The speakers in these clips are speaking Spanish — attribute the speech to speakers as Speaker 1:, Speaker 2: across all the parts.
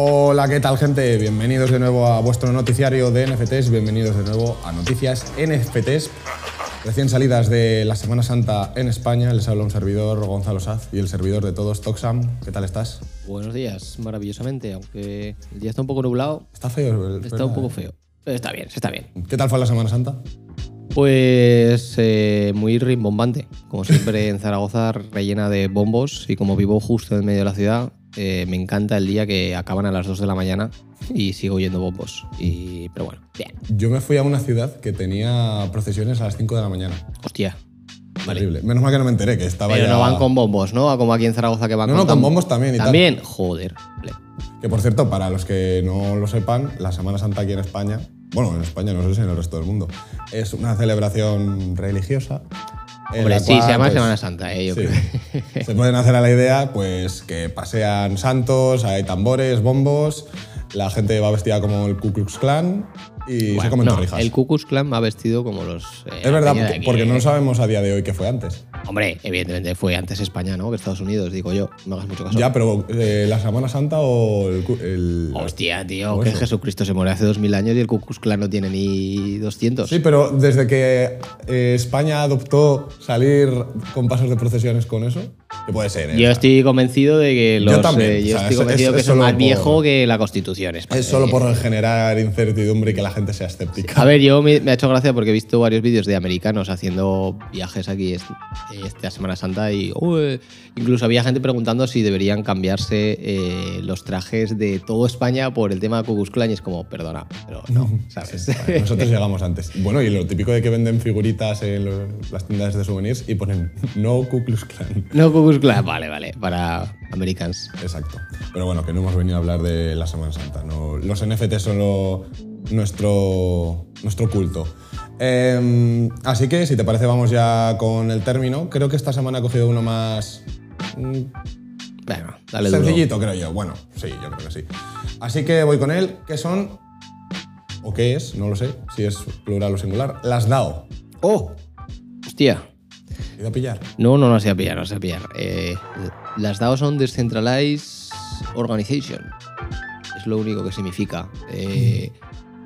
Speaker 1: Hola, ¿qué tal gente? Bienvenidos de nuevo a vuestro noticiario de NFTs, bienvenidos de nuevo a Noticias NFTs. Recién salidas de la Semana Santa en España, les habla un servidor, Gonzalo Saz, y el servidor de todos, Toxam. ¿Qué tal estás?
Speaker 2: Buenos días, maravillosamente, aunque el día está un poco nublado,
Speaker 1: Está feo. el-
Speaker 2: está un poco feo. Pero está bien, está bien.
Speaker 1: ¿Qué tal fue la Semana Santa?
Speaker 2: Pues eh, muy rimbombante. Como siempre en Zaragoza, rellena de bombos. Y como vivo justo en medio de la ciudad, eh, me encanta el día que acaban a las 2 de la mañana y sigo oyendo bombos. Y, pero bueno, bien.
Speaker 1: Yo me fui a una ciudad que tenía procesiones a las 5 de la mañana.
Speaker 2: Hostia. Vale.
Speaker 1: Menos mal que no me enteré, que estaba
Speaker 2: Pero
Speaker 1: ya...
Speaker 2: no van con bombos, ¿no? Como aquí en Zaragoza que van
Speaker 1: No,
Speaker 2: con
Speaker 1: no, con bombos también y tal.
Speaker 2: También, joder. Vale.
Speaker 1: Que por cierto, para los que no lo sepan, la Semana Santa aquí en España, bueno, en España no sé si en el resto del mundo, es una celebración religiosa.
Speaker 2: Hombre, sí,
Speaker 1: cual,
Speaker 2: se llama
Speaker 1: pues,
Speaker 2: Semana Santa, ¿eh? Yo
Speaker 1: sí,
Speaker 2: creo.
Speaker 1: se pueden hacer a la idea pues que pasean santos, hay tambores, bombos, la gente va vestida como el Ku Klux Klan y se
Speaker 2: Bueno,
Speaker 1: comen
Speaker 2: no,
Speaker 1: torrijas.
Speaker 2: el Ku Klux Klan va vestido como los. eh,
Speaker 1: Es verdad, porque, porque no sabemos a día de hoy qué fue antes.
Speaker 2: Hombre, evidentemente fue antes España, ¿no? Que Estados Unidos, digo yo. No hagas mucho caso.
Speaker 1: Ya, pero eh, la Semana Santa o el... El-
Speaker 2: Hostia, tío,
Speaker 1: ¿Cómo
Speaker 2: que
Speaker 1: eso?
Speaker 2: Jesucristo se murió hace 2000 años y el Ku Klux Klan no tiene ni 200.
Speaker 1: Sí, pero desde que eh, España adoptó salir con pasos de procesiones con eso, puede ser. ¿eh?
Speaker 2: Yo estoy convencido de que los.
Speaker 1: también,
Speaker 2: eh, yo
Speaker 1: o sea,
Speaker 2: estoy
Speaker 1: es-
Speaker 2: convencido
Speaker 1: es-
Speaker 2: que
Speaker 1: es
Speaker 2: más
Speaker 1: por-
Speaker 2: viejo que la Constitución.
Speaker 1: Es solo por generar incertidumbre y que la gente sea escéptica.
Speaker 2: A ver, yo me, me ha hecho gracia porque he visto varios vídeos de americanos haciendo viajes aquí est- esta Semana Santa y uy, incluso había gente preguntando si deberían cambiarse eh, los trajes de todo España por el tema de Ku Klux Klan y es como, perdona, pero no, ¿sabes?
Speaker 1: Vale, Nosotros llegamos antes. Bueno, y lo típico de que venden figuritas en los- las tiendas de souvenirs y ponen no Ku Klux Klan.
Speaker 2: no Ku Vale, vale, para Americans.
Speaker 1: Exacto. Pero bueno, que no hemos venido a hablar de la Semana Santa. No, los NFT son lo- nuestro, nuestro culto. Em, así que, si te parece, vamos ya con el término. Creo que esta semana he cogido uno más mm,
Speaker 2: Bueno, dale duro.
Speaker 1: Sencillito, creo yo. Bueno, sí, yo creo que sí. Así que voy con él, que son, o qué es, no lo sé, si es plural o singular, las DAO.
Speaker 2: ¡Oh! Hostia.
Speaker 1: ¿He ido a pillar?
Speaker 2: No, no, no sé a pillar, no sé a pillar. Eh, las DAO son Decentralized Organization. Es lo único que significa. Eh,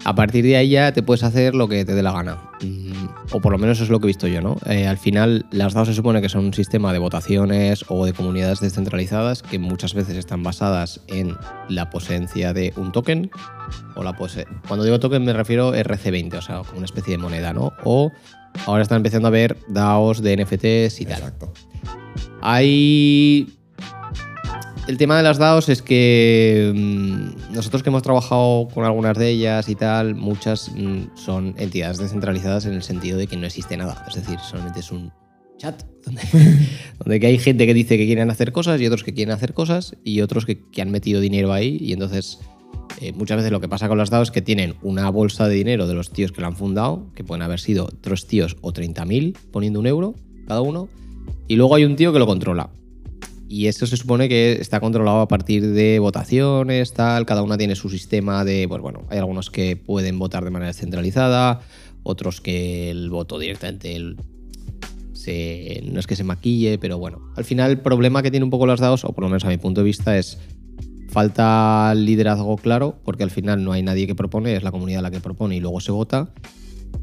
Speaker 2: a partir de ahí ya te puedes hacer lo que te dé la gana. Mm, O por lo menos eso es lo que he visto yo, ¿no? Eh, al final, las DAO se supone que son un sistema de votaciones o de comunidades descentralizadas que muchas veces están basadas en la posencia de un token. O la pose Cuando digo token me refiero a RC20, o sea, una especie de moneda, ¿no? O ahora están empezando a ver DAOs de NFTs y tal.
Speaker 1: Exacto.
Speaker 2: Hay. El tema de las DAOs es que mm, nosotros que hemos trabajado con algunas de ellas y tal, muchas mm, son entidades descentralizadas en el sentido de que no existe nada. Es decir, solamente es un chat donde, donde que hay gente que dice que quieren hacer cosas y otros que quieren hacer cosas y otros que, que han metido dinero ahí y entonces eh, muchas veces lo que pasa con las DAOs es que tienen una bolsa de dinero de los tíos que la han fundado, que pueden haber sido tres tíos o 30.000 poniendo un euro cada uno, y luego hay un tío que lo controla. Y eso se supone que está controlado a partir de votaciones, tal. Cada una tiene su sistema de. Pues bueno, hay algunos que pueden votar de manera descentralizada, otros que el voto directamente el- se- no es que se maquille, pero bueno. Al final, el problema que tiene un poco las DAOs, o por lo menos a mi punto de vista, es falta liderazgo claro, porque al final no hay nadie que propone, es la comunidad la que propone y luego se vota.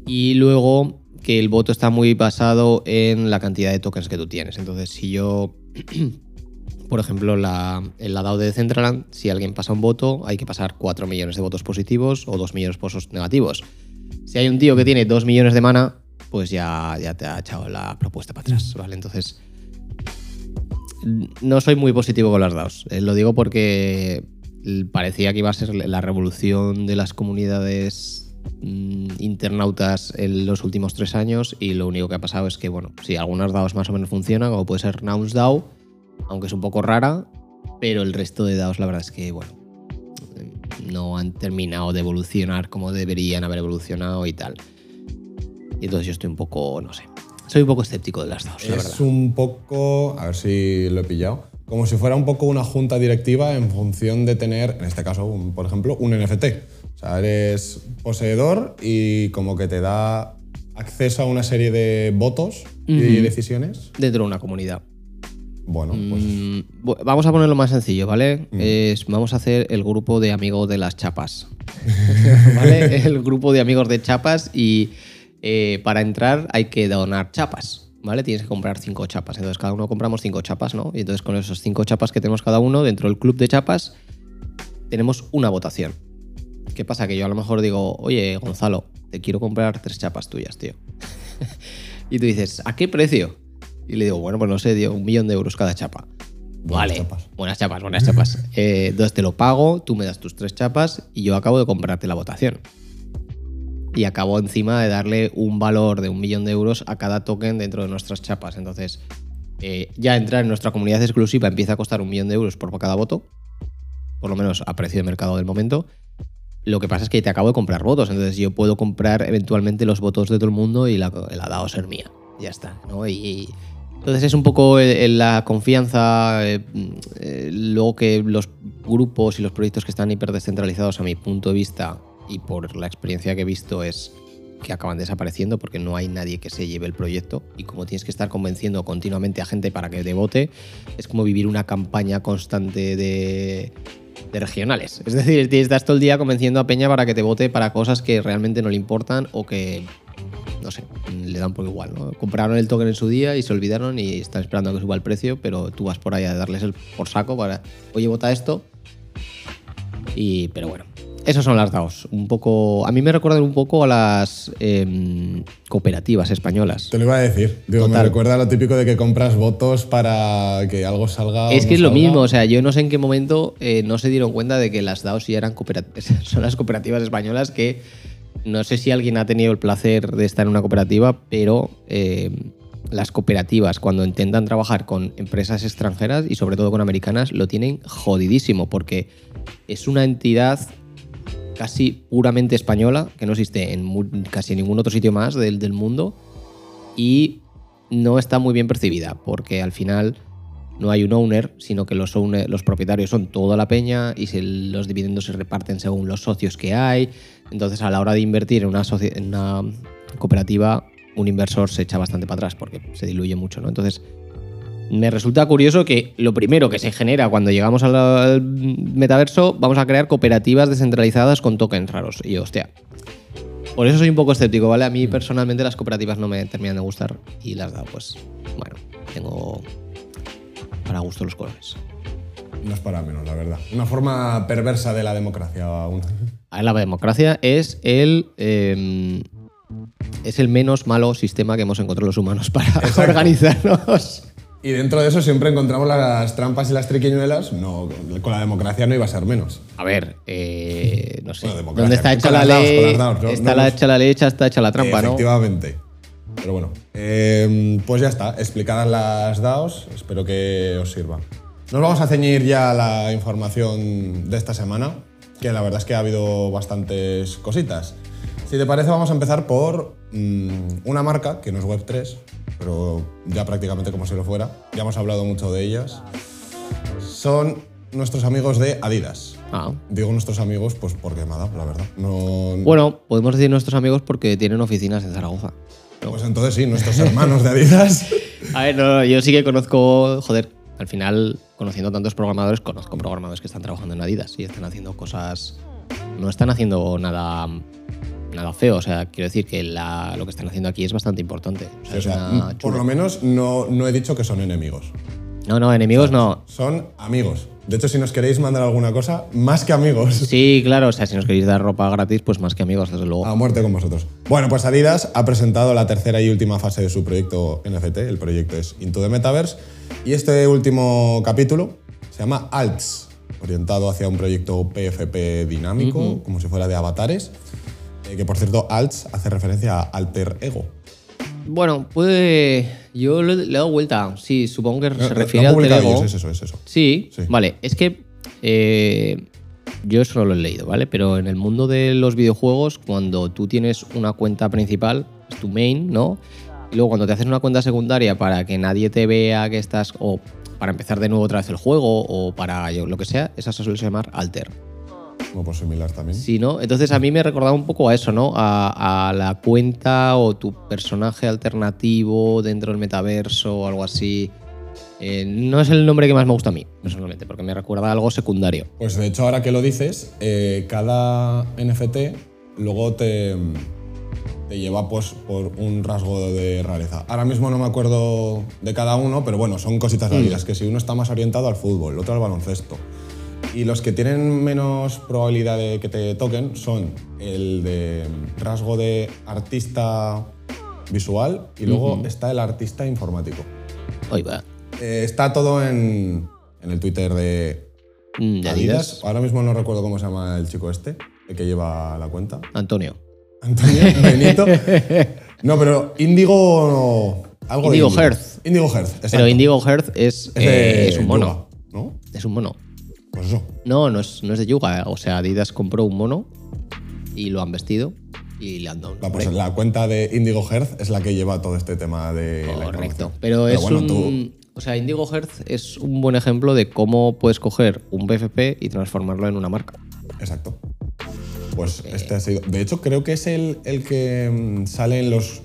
Speaker 2: Y luego que el voto está muy basado en la cantidad de tokens que tú tienes. Entonces, si yo, por ejemplo, la, en la DAO de Decentraland, si alguien pasa un voto, hay que pasar 4 millones de votos positivos o 2 millones de votos negativos. Si hay un tío que tiene 2 millones de mana, pues ya, ya te ha echado la propuesta para atrás, ¿vale? Entonces, no soy muy positivo con las DAOs. Eh, lo digo porque parecía que iba a ser la revolución de las comunidades mm, internautas en los últimos tres años y lo único que ha pasado es que, bueno, sí, algunas DAOs más o menos funcionan, como puede ser Nouns DAO, aunque es un poco rara, pero el resto de DAOs la verdad es que, bueno, no han terminado de evolucionar como deberían haber evolucionado y tal. Y entonces yo estoy un poco, no sé, soy un poco escéptico de las DAOs, la verdad.
Speaker 1: Es un poco, a ver si lo he pillado, como si fuera un poco una junta directiva en función de tener, en este caso, un- por ejemplo, un NFT. O sea, eres poseedor y como que te da acceso a una serie de votos y decisiones.
Speaker 2: Dentro de una comunidad.
Speaker 1: Bueno, pues
Speaker 2: Mm, vamos a ponerlo más sencillo, ¿vale? Es- vamos a hacer el grupo de amigos de las chapas. ¿Vale? El grupo de amigos de chapas y eh, para entrar hay que donar chapas. ¿Vale? Tienes que comprar cinco chapas. Entonces cada uno compramos cinco chapas, ¿no? Y entonces con esos cinco chapas que tenemos cada uno dentro del club de chapas tenemos una votación. ¿Qué pasa? Que yo a lo mejor digo, oye, Gonzalo, te quiero comprar tres chapas tuyas, tío. y tú dices, ¿a qué precio? Y le digo, bueno, pues no sé, tío, un millón de euros cada chapa.
Speaker 1: Buenas
Speaker 2: vale,
Speaker 1: chapas.
Speaker 2: buenas chapas, buenas chapas. Eh, entonces te lo pago, tú me das tus tres chapas y yo acabo de comprarte la votación. Y acabo encima de darle un valor de un millón de euros a cada token dentro de nuestras chapas. Entonces, eh, ya entrar en nuestra comunidad exclusiva empieza a costar un millón de euros por cada voto, por lo menos a precio de mercado del momento. Lo que pasa es que te acabo de comprar votos, entonces yo puedo comprar eventualmente los votos de todo el mundo y la, la DAO ser mía. Ya está, ¿no? Y, entonces es un poco la confianza, eh, eh, luego que los grupos y los proyectos que están hiper descentralizados a mi punto de vista y por la experiencia que he visto es que acaban desapareciendo porque no hay nadie que se lleve el proyecto y como tienes que estar convenciendo continuamente a gente para que te vote, es como vivir una campaña constante de, de regionales. Es decir, estás todo el día convenciendo a Peña para que te vote para cosas que realmente no le importan o que, no sé, le dan por igual. ¿no? Compraron el token en su día y se olvidaron y están esperando a que suba el precio, pero tú vas por ahí a darles el por saco para, oye, vota esto. Y, pero bueno, esos son las DAOs. Un poco, a mí me recuerdan un poco a las em, cooperativas españolas.
Speaker 1: te lo iba a decir. Digo, me recuerda lo típico de que compras votos para que algo salga. o
Speaker 2: Es que
Speaker 1: no
Speaker 2: es lo mismo, o sea, yo no sé en qué momento eh, no se dieron cuenta de que las DAOs ya eran cooperativas, son las cooperativas españolas que no sé si alguien ha tenido el placer de estar en una cooperativa, pero eh, las cooperativas cuando intentan trabajar con empresas extranjeras y sobre todo con americanas lo tienen jodidísimo porque es una entidad casi puramente española que no existe en casi ningún otro sitio más del, del mundo y no está muy bien percibida porque al final no hay un owner, sino que los, propietarios son toda la peña y se- los dividendos se reparten según los socios que hay. Entonces, a la hora de invertir en una, en una cooperativa, un inversor se echa bastante para atrás porque se diluye mucho, ¿no? Entonces, me resulta curioso que lo primero que se genera cuando llegamos al, al metaverso, vamos a crear cooperativas descentralizadas con tokens raros. Y hostia. Por eso soy un poco escéptico, ¿vale? A mí personalmente las cooperativas no me terminan de gustar y las da, pues, bueno, tengo para gusto los colores.
Speaker 1: No es para menos, la verdad. Una forma perversa de la democracia aún.
Speaker 2: A ver, la democracia es el. eh, es el menos malo sistema que hemos encontrado los humanos para organizarnos.
Speaker 1: Y dentro de eso siempre encontramos las trampas y las triquiñuelas. No, con la democracia no iba a ser menos.
Speaker 2: A ver, eh, no sé.
Speaker 1: Bueno,
Speaker 2: ¿Dónde está hecha la ley?
Speaker 1: DAOs.
Speaker 2: Está
Speaker 1: No
Speaker 2: la
Speaker 1: hemos-
Speaker 2: hecha la ley, está hecha la trampa, ¿no?
Speaker 1: Efectivamente. Pero bueno, eh, pues ya está. Explicadas las DAOs, espero que os sirva. Nos vamos a ceñir ya a la información de esta semana, que la verdad es que ha habido bastantes cositas. Si te parece, vamos a empezar por mm, una marca que no es Web3, pero ya prácticamente como si lo fuera. Ya hemos hablado mucho de ellas. Son nuestros amigos de Adidas.
Speaker 2: Ah.
Speaker 1: Digo nuestros amigos, pues porque me ha dado, la verdad. No,
Speaker 2: Bueno, podemos decir nuestros amigos porque tienen oficinas en Zaragoza.
Speaker 1: Pues entonces sí, nuestros hermanos de Adidas.
Speaker 2: A ver, no, no, yo sí que conozco, joder, al final, conociendo tantos programadores, conozco programadores que están trabajando en Adidas y están haciendo cosas. No están haciendo nada, nada feo. O sea, quiero decir que la- lo que están haciendo aquí es bastante importante. O sea,
Speaker 1: O sea,
Speaker 2: una
Speaker 1: por lo menos no, no he dicho que son enemigos.
Speaker 2: No, no, enemigos no.
Speaker 1: Son amigos. De hecho, si nos queréis mandar alguna cosa, más que amigos.
Speaker 2: Sí, claro, o sea, si nos queréis dar ropa gratis, pues más que amigos, desde luego.
Speaker 1: A muerte con vosotros. Bueno, pues Adidas ha presentado la tercera y última fase de su proyecto NFT. El proyecto es Into the Metaverse. Y este último capítulo se llama Alts, orientado hacia un proyecto PFP dinámico, como si fuera de avatares. Eh, que por cierto, Alts hace referencia a Alter Ego.
Speaker 2: Bueno, puede. Yo le, le he dado vuelta. Sí, supongo que
Speaker 1: No,
Speaker 2: se
Speaker 1: no,
Speaker 2: refiere
Speaker 1: no han
Speaker 2: al ego.
Speaker 1: ellos, es eso, es eso.
Speaker 2: Sí,
Speaker 1: Sí.
Speaker 2: vale. Es que eh, yo eso no lo he leído, ¿vale? Pero en el mundo de los videojuegos, cuando tú tienes una cuenta principal, es tu main, ¿no? Y luego cuando te haces una cuenta secundaria para que nadie te vea que estás. o para empezar de nuevo otra vez el juego, o para yo, lo que sea, esa se suele llamar alter.
Speaker 1: Como por similar también.
Speaker 2: Sí, ¿no? Entonces a mí me recordaba un poco a eso, ¿no? A, a la cuenta o tu personaje alternativo dentro del metaverso o algo así. Eh, no es el nombre que más me gusta a mí, personalmente, porque me recuerda a algo secundario.
Speaker 1: Pues de hecho, ahora que lo dices, eh, cada NFT luego te, te lleva pues, por un rasgo de rareza. Ahora mismo no me acuerdo de cada uno, pero bueno, son cositas válidas, que si uno está más orientado al fútbol, el otro al baloncesto. Y los que tienen menos probabilidad de que te toquen son el de rasgo de artista visual y luego está el artista informático.
Speaker 2: Va.
Speaker 1: Eh, está todo en, en el Twitter de
Speaker 2: Mm, ¿De
Speaker 1: Adidas.
Speaker 2: Adidas?
Speaker 1: Ahora mismo no recuerdo cómo se llama el chico este, el que lleva la cuenta.
Speaker 2: Antonio.
Speaker 1: Antonio Benito. No, pero Indigo. Algo
Speaker 2: Indigo
Speaker 1: de
Speaker 2: Hearth.
Speaker 1: Indigo Hearth, exacto.
Speaker 2: Pero Indigo Hearth es,
Speaker 1: es, de
Speaker 2: eh, es un mono.
Speaker 1: ¿no?
Speaker 2: Es un mono.
Speaker 1: Pues eso.
Speaker 2: No, no es, no es de Yuga. O sea, Adidas compró un mono y lo han vestido y le han dado un
Speaker 1: La,
Speaker 2: nombre.
Speaker 1: la cuenta de Indigo Hearth es la que lleva todo este tema de.
Speaker 2: Correcto.
Speaker 1: información.
Speaker 2: Pero, es
Speaker 1: bueno,
Speaker 2: un.
Speaker 1: tú-
Speaker 2: O sea, Indigo Hearth es un buen ejemplo de cómo puedes coger un BFP y transformarlo en una marca.
Speaker 1: Exacto. Pues este ha sido. De hecho, creo que es el, el que mm, sale en los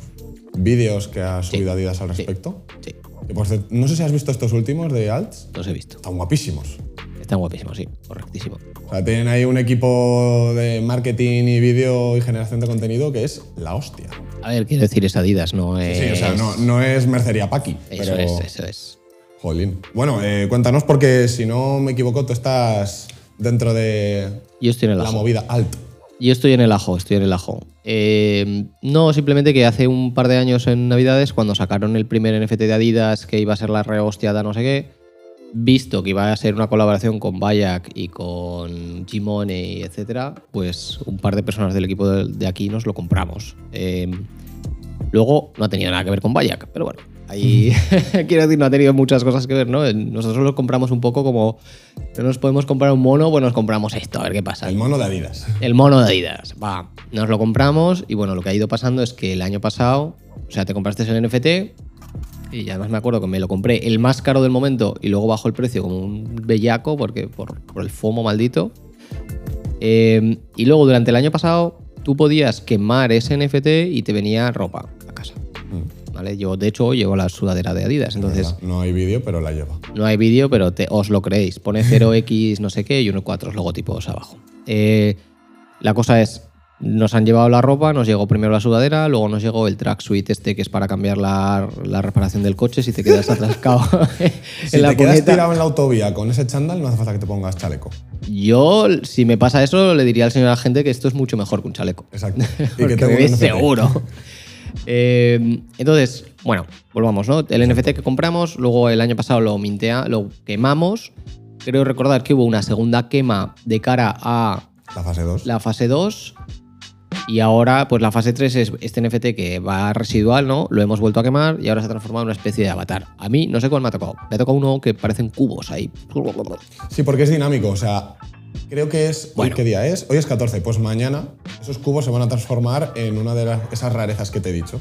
Speaker 1: vídeos que ha subido Adidas al
Speaker 2: sí.
Speaker 1: respecto.
Speaker 2: Sí,
Speaker 1: Que, por cierto, no sé si has visto estos últimos de Alts.
Speaker 2: los he visto.
Speaker 1: Están guapísimos.
Speaker 2: Están guapísimos, sí. Correctísimo.
Speaker 1: O sea, tienen ahí un equipo de marketing y vídeo y generación de contenido que es la hostia.
Speaker 2: A ver, quiero decir, es Adidas, no es.
Speaker 1: Sí, o sea, no, no es mercería Paqui.
Speaker 2: Eso
Speaker 1: pero,
Speaker 2: es, eso es.
Speaker 1: Jolín. Bueno, eh, cuéntanos porque si no me equivoco, tú estás dentro de
Speaker 2: Yo estoy en el
Speaker 1: la
Speaker 2: ajo.
Speaker 1: movida alt.
Speaker 2: Yo estoy en el ajo, estoy en el ajo. Eh, no, simplemente que hace un par de años en Navidades, cuando sacaron el primer NFT de Adidas, que iba a ser la rehostiada, no sé qué, visto que iba a ser una colaboración con Bayak y con G-Money, etcétera, pues un par de personas del equipo de, aquí nos lo compramos. Eh, luego no ha tenido nada que ver con Bayak, pero bueno, ahí quiero decir, no ha tenido muchas cosas que ver, ¿no? Nosotros lo compramos un poco como no nos podemos comprar un mono, pues nos compramos esto, a ver qué pasa.
Speaker 1: El mono de Adidas.
Speaker 2: El mono de Adidas. Va, nos lo compramos y bueno, lo que ha ido pasando es que el año pasado, o sea, te compraste el NFT y además me acuerdo que me lo compré el más caro del momento y luego bajó el precio como un bellaco porque por, por el FOMO maldito. Eh, y luego durante el año pasado tú podías quemar ese NFT y te venía ropa a casa. ¿Vale? Yo de hecho llevo la sudadera de Adidas, entonces.
Speaker 1: No hay vídeo, pero la lleva.
Speaker 2: no hay vídeo, pero te- os lo creéis. Pone 0x no sé qué y 1.4 logotipos abajo. Eh, la cosa es, nos han llevado la ropa, nos llegó primero la sudadera, luego nos llegó el tracksuit este que es para cambiar la, la reparación del coche si te quedas atascado
Speaker 1: Si
Speaker 2: en la
Speaker 1: te quedas tirado en la autovía con ese chándal, no hace falta que te pongas chaleco.
Speaker 2: Yo, si me pasa eso, le diría al señor agente que esto es mucho mejor que un chaleco.
Speaker 1: Exacto. Y NFT.
Speaker 2: seguro. Eh, entonces, bueno, volvamos, ¿no? El NFT que compramos, luego el año pasado lo mintea, lo quemamos. Creo recordar que hubo una segunda quema de cara a
Speaker 1: La fase 2.
Speaker 2: la fase 2. Y ahora, pues la fase 3 es este NFT que va residual, ¿no? Lo hemos vuelto a quemar y ahora se ha transformado en una especie de avatar. A mí no sé cuál me ha tocado. Me ha tocado uno que parecen cubos ahí.
Speaker 1: Sí, porque es dinámico. O sea, creo que es.
Speaker 2: Bueno.
Speaker 1: ¿Hoy qué día es? Hoy es 14. Pues mañana esos cubos se van a transformar en una de las- esas rarezas que te he dicho.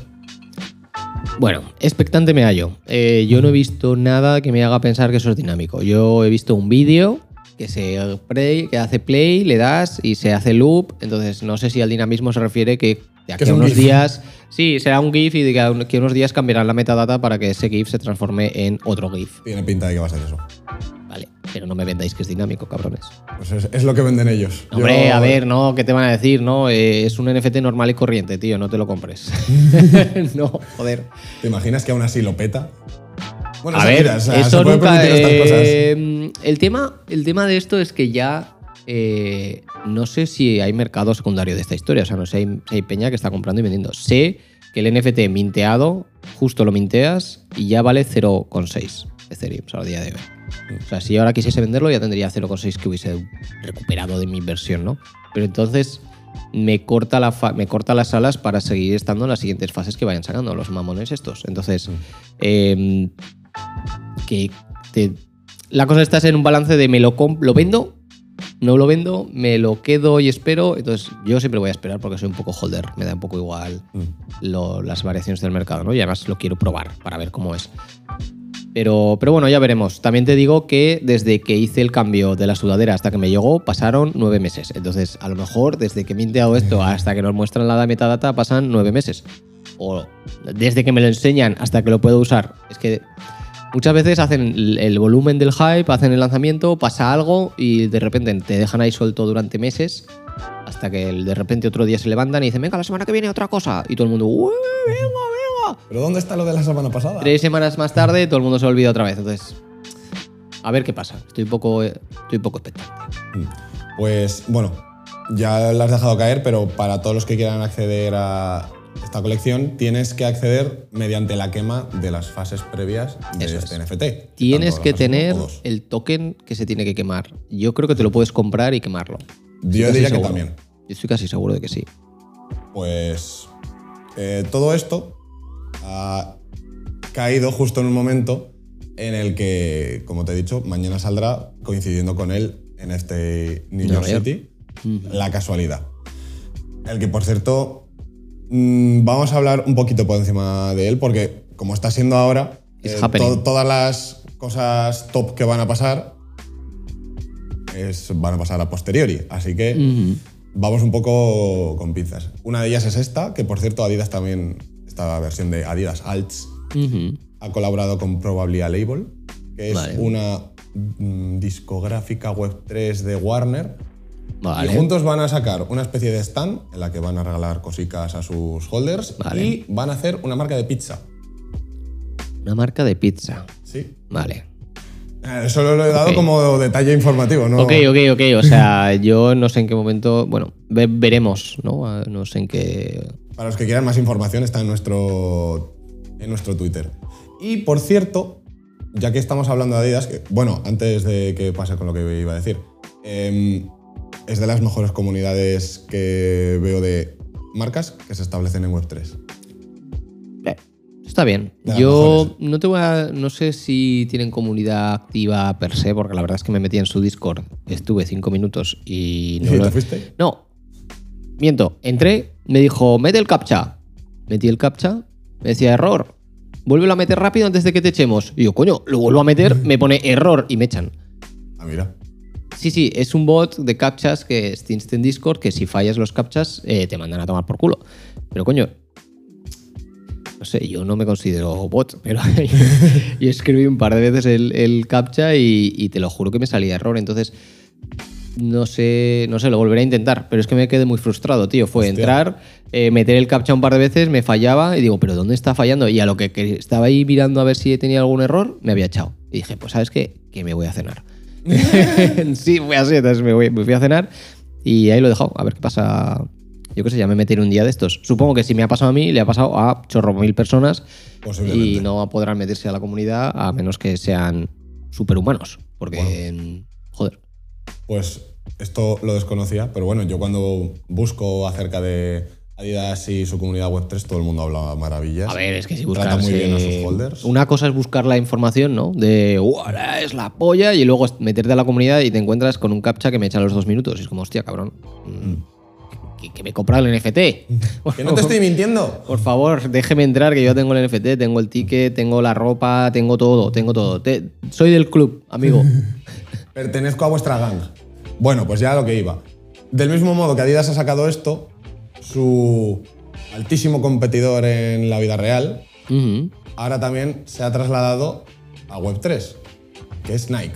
Speaker 2: Bueno, expectante me hallo. Eh, yo no he visto nada que me haga pensar que eso es dinámico. Yo he visto un vídeo que se play, que hace play, le das y se hace loop. Entonces no sé si al dinamismo se refiere que de aquí a
Speaker 1: un
Speaker 2: unos
Speaker 1: GIF.
Speaker 2: días. Sí, será un GIF y de que a unos días cambiarán la metadata para que ese GIF se transforme en otro GIF.
Speaker 1: Tiene pinta de que va a ser eso.
Speaker 2: Vale, pero no me vendáis que es dinámico, cabrones.
Speaker 1: Pues es, es lo que venden ellos.
Speaker 2: Hombre,
Speaker 1: Yo-
Speaker 2: a ver, ¿no? ¿Qué te van a decir? No, Eh, es un NFT normal y corriente, tío, no te lo compres. no, joder.
Speaker 1: ¿Te imaginas que aún así lo peta? Bueno,
Speaker 2: A ver,
Speaker 1: o sea,
Speaker 2: eso
Speaker 1: se
Speaker 2: nunca. eh, el, tema, el tema de esto es que ya. eh, no sé si hay mercado secundario de esta historia. O sea, no sé si hay, si hay peña que está comprando y vendiendo. Sé que el NFT minteado, justo lo minteas y ya vale 0,6 Ethereum a día de hoy. O sea, si ahora quisiese venderlo, ya tendría 0,6 que hubiese recuperado de mi inversión, ¿no? Pero entonces me corta, la me corta las alas para seguir estando en las siguientes fases que vayan sacando los mamones estos. Entonces, eh, que te- la cosa está en un balance de me lo, lo vendo, no lo vendo, me lo quedo y espero. Entonces, yo siempre voy a esperar porque soy un poco holder, me da un poco igual
Speaker 1: Mm.
Speaker 2: lo- las variaciones del mercado, ¿no? Y además lo quiero probar para ver cómo es. Pero, pero bueno, ya veremos. También te digo que desde que hice el cambio de la sudadera hasta que me llegó, pasaron nueve meses. Entonces, a lo mejor desde que me he minteado esto hasta que nos muestran la metadata, pasan nueve meses. O desde que me lo enseñan hasta que lo puedo usar. Es que Muchas veces hacen el, volumen del hype, hacen el lanzamiento, pasa algo y de repente te dejan ahí suelto durante meses hasta que de repente otro día se levantan y dicen, venga, la semana que viene otra cosa. Y todo el mundo, "Uy, venga, venga.
Speaker 1: ¿Pero dónde está lo de la semana pasada?
Speaker 2: Tres semanas más tarde todo el mundo se olvida otra vez. Entonces, a ver qué pasa. Estoy un poco, estoy un poco expectante.
Speaker 1: Pues bueno, ya la has dejado caer, pero para todos los que quieran acceder a esta colección, tienes que acceder mediante la quema de las fases previas de
Speaker 2: Eso
Speaker 1: este
Speaker 2: es.
Speaker 1: NFT.
Speaker 2: Tienes que tener el token que se tiene que quemar. Yo creo que te lo puedes comprar y quemarlo.
Speaker 1: Yo diría que
Speaker 2: seguro.
Speaker 1: también.
Speaker 2: Yo estoy casi seguro de que sí.
Speaker 1: Pues eh, todo esto ha caído justo en un momento en el que, como te he dicho, mañana saldrá coincidiendo con el NFT New York
Speaker 2: Nueva York.
Speaker 1: City. La casualidad. El que, por cierto, mm, vamos a hablar un poquito por encima de él porque, como está siendo ahora, eh, to- todas las cosas top que van a pasar es- van a pasar a posteriori. Así que
Speaker 2: Ujú.
Speaker 1: Vamos un poco con pinzas. Una de ellas es esta, que por cierto Adidas también, esta versión de Adidas Alts,
Speaker 2: Ujú.
Speaker 1: ha colaborado con Probably a Label, que es
Speaker 2: Vale.
Speaker 1: una mm, discográfica Web3 de Warner.
Speaker 2: Vale.
Speaker 1: Y juntos van a sacar una especie de stand en la que van a regalar cositas a sus holders
Speaker 2: Vale.
Speaker 1: y van a hacer una marca de pizza.
Speaker 2: Una marca de pizza.
Speaker 1: Sí.
Speaker 2: Vale.
Speaker 1: Eh, Solo lo he dado como detalle informativo, ¿no?
Speaker 2: Ok, ok, ok. O sea, yo no sé en qué momento. Bueno, ve- veremos, ¿no? Ah, No sé en qué.
Speaker 1: Para los que quieran más información está en nuestro, en nuestro Twitter. Y por cierto, ya que estamos hablando de Adidas, que, bueno, antes de que pase con lo que iba a decir, em, es de las mejores comunidades que veo de marcas que se establecen en Web3.
Speaker 2: Eh, Está bien. Yo no te voy a. No sé si tienen comunidad activa per se, porque la verdad es que me metí en su Discord. Estuve cinco minutos y no
Speaker 1: ¿Y
Speaker 2: lo-
Speaker 1: te fuiste?
Speaker 2: No. Miento. Entré, me dijo, mete el captcha. Metí el captcha, me decía error. Vuélvelo a meter rápido antes de que te echemos. Y yo, coño, lo vuelvo a meter, me pone error y me echan.
Speaker 1: Ah, mira.
Speaker 2: Sí, sí, es un bot de captchas que existe en Discord que si fallas los captchas eh, te mandan a tomar por culo. Pero coño, no sé, yo no me considero bot, pero yo escribí un par de veces el, el captcha y, y te lo juro que me salía error. Entonces, no sé, no sé, lo volveré a intentar, pero es que me quedé muy frustrado, tío. Fue
Speaker 1: Hostia.
Speaker 2: entrar, eh, meter el captcha un par de veces, me fallaba y digo, pero ¿dónde está fallando? Y a lo que, que estaba ahí mirando a ver si tenía algún error, me había echado. Y dije, pues ¿sabes qué? Que me voy a cenar. sí, fue así, entonces me, voy- me fui a cenar y ahí lo he dejado, a ver qué pasa. Yo qué sé, ya me meteré un día de estos. Supongo que si me ha pasado a mí, le ha pasado a chorro mil personas y no podrán meterse a la comunidad a menos que sean superhumanos. Porque, joder,
Speaker 1: Pues esto lo desconocía, pero bueno, yo cuando busco acerca de Adidas y su comunidad Web3, todo el mundo habla maravillas.
Speaker 2: A ver, es que si
Speaker 1: Trata
Speaker 2: buscas.
Speaker 1: muy bien a sus
Speaker 2: eh,
Speaker 1: holders.
Speaker 2: Una cosa es buscar la información, ¿no? De, "Uah, es la polla, y luego meterte a la comunidad y te encuentras con un captcha que me echan los dos minutos. Y es como, hostia, cabrón. mm, Que, que me compra el NFT.
Speaker 1: Que no te estoy mintiendo.
Speaker 2: Por favor, déjeme entrar, que yo tengo el NFT, tengo el ticket, tengo la ropa, tengo todo, tengo todo. Te- soy del club, amigo.
Speaker 1: Pertenezco a vuestra gang. Bueno, pues ya a lo que iba. Del mismo modo que Adidas ha sacado esto, su altísimo competidor en la vida real, ahora también se ha trasladado a Web3, que es Nike.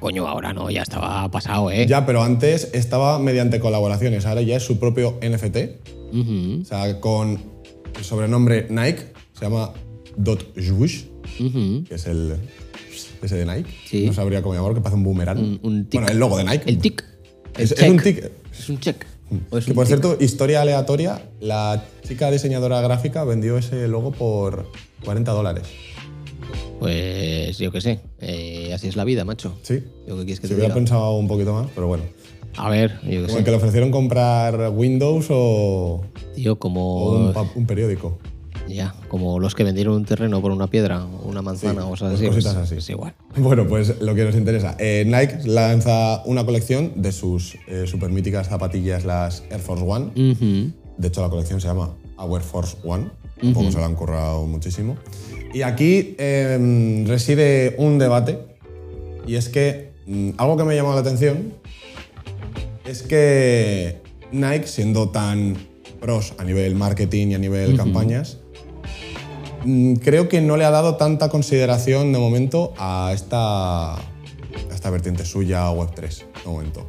Speaker 2: Coño, ahora no, ya estaba pasado, ¿eh?
Speaker 1: Ya, pero antes estaba mediante colaboraciones, ahora ya es su propio NFT. O sea, con el sobrenombre Nike, se llama Dot
Speaker 2: ujú.
Speaker 1: que es el ese de Nike.
Speaker 2: Sí.
Speaker 1: No sabría cómo llamarlo, que parece un boomerang.
Speaker 2: Un, un tic.
Speaker 1: bueno, el logo de Nike.
Speaker 2: El tic. El
Speaker 1: Es, es un tic.
Speaker 2: Es un check. O es
Speaker 1: Que
Speaker 2: un
Speaker 1: por cierto, historia aleatoria, la chica diseñadora gráfica vendió ese logo por 40 dólares.
Speaker 2: Pues yo qué sé. eh, así es la vida, macho.
Speaker 1: Sí.
Speaker 2: Yo qué quieres que
Speaker 1: Si
Speaker 2: te
Speaker 1: hubiera
Speaker 2: diga.
Speaker 1: pensado un poquito más, pero bueno.
Speaker 2: A ver, yo qué
Speaker 1: Como
Speaker 2: sé.
Speaker 1: el que le ofrecieron comprar Windows o,
Speaker 2: Tío,
Speaker 1: o
Speaker 2: como.
Speaker 1: un periódico.
Speaker 2: Ya, como los que vendieron un terreno por una piedra, una manzana
Speaker 1: Sí,
Speaker 2: o cosas
Speaker 1: pues
Speaker 2: así.
Speaker 1: cositas
Speaker 2: pues,
Speaker 1: así.
Speaker 2: Es igual.
Speaker 1: Bueno, pues lo que nos interesa. Eh, Nike lanza una colección de sus eh, super míticas zapatillas, las Air Force One. De hecho, la colección se llama Our Force One. Tampoco se la han currado muchísimo. Y aquí eh, reside un debate. Y es que mm, algo que me ha llamado la atención es que Nike, siendo tan pros a nivel marketing y a nivel campañas, creo que no le ha dado tanta consideración de momento a esta, esta vertiente suya Web3 de momento.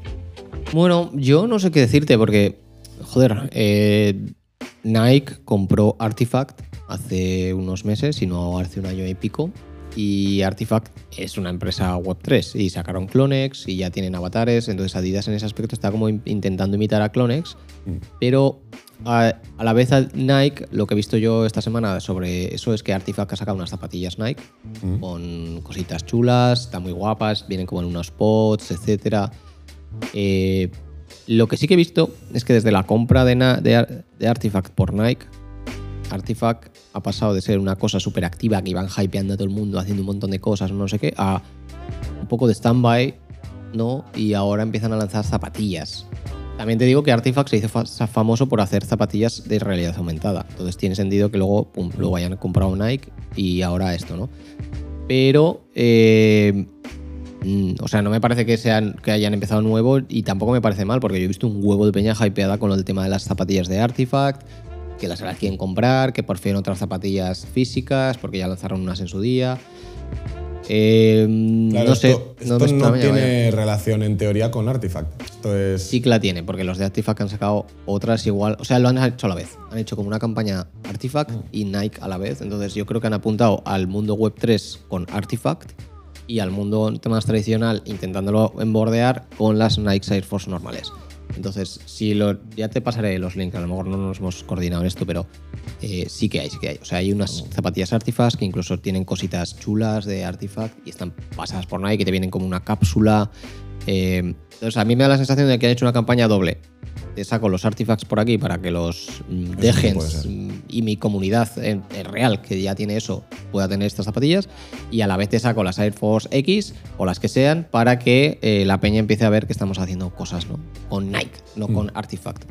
Speaker 2: Bueno, yo no sé qué decirte porque, joder, eh, Nike compró Artifact hace unos meses, si no hace un año y pico, y Artifact es una empresa Web3 y sacaron Clonex y ya tienen avatares, entonces Adidas en ese aspecto está como in- intentando imitar a Clonex, pero a, a la vez a Nike, lo que he visto yo esta semana sobre eso es que Artifact ha sacado unas zapatillas Nike con cositas chulas, están muy guapas, vienen como en unos pods, etcétera. Eh, lo que sí que he visto es que desde la compra de, de Artifact por Nike, Artifact ha pasado de ser una cosa súper activa que iban hypeando a todo el mundo, haciendo un montón de cosas, no sé qué, a un poco de stand-by, ¿no? Y ahora empiezan a lanzar zapatillas. También te digo que Artifact se hizo fa- famoso por hacer zapatillas de realidad aumentada. Entonces tiene sentido que luego, pum, luego hayan comprado Nike y ahora esto, ¿no? Pero, eh, mm, o sea, no me parece que, sean, que hayan empezado nuevo y tampoco me parece mal, porque yo he visto un huevo de peña hypeada con el tema de las zapatillas de Artifact, que las quieren comprar, que por fin otras zapatillas físicas, porque ya lanzaron unas en su día. Eh,
Speaker 1: Claro,
Speaker 2: no sé,
Speaker 1: esto,
Speaker 2: no
Speaker 1: esto no tiene relación en teoría con Artifact. Esto es.
Speaker 2: Sí que la tiene, porque los de Artifact han sacado otras igual. O sea, lo han hecho a la vez. Han hecho como una campaña Artifact y Nike a la vez. Entonces, yo creo que han apuntado al mundo web 3 con Artifact y al mundo más tradicional intentándolo embordear con las Nike Air Force normales. Entonces, si lo, ya te pasaré los links, a lo mejor no nos hemos coordinado en esto, pero eh, sí que hay, sí que hay. O sea, hay unas zapatillas Artifact que incluso tienen cositas chulas de Artifact y están pasadas por Nike, que te vienen como una cápsula. Eh, entonces, a mí me da la sensación de que han hecho una campaña doble. Te saco los artifacts por aquí para que los mm, dejen. Y mi comunidad en- en real, que ya tiene eso, pueda tener estas zapatillas. Y a la vez te saco las Air Force X o las que sean para que eh, la peña empiece a ver que estamos haciendo cosas ¿no? con Nike, no con Artifact.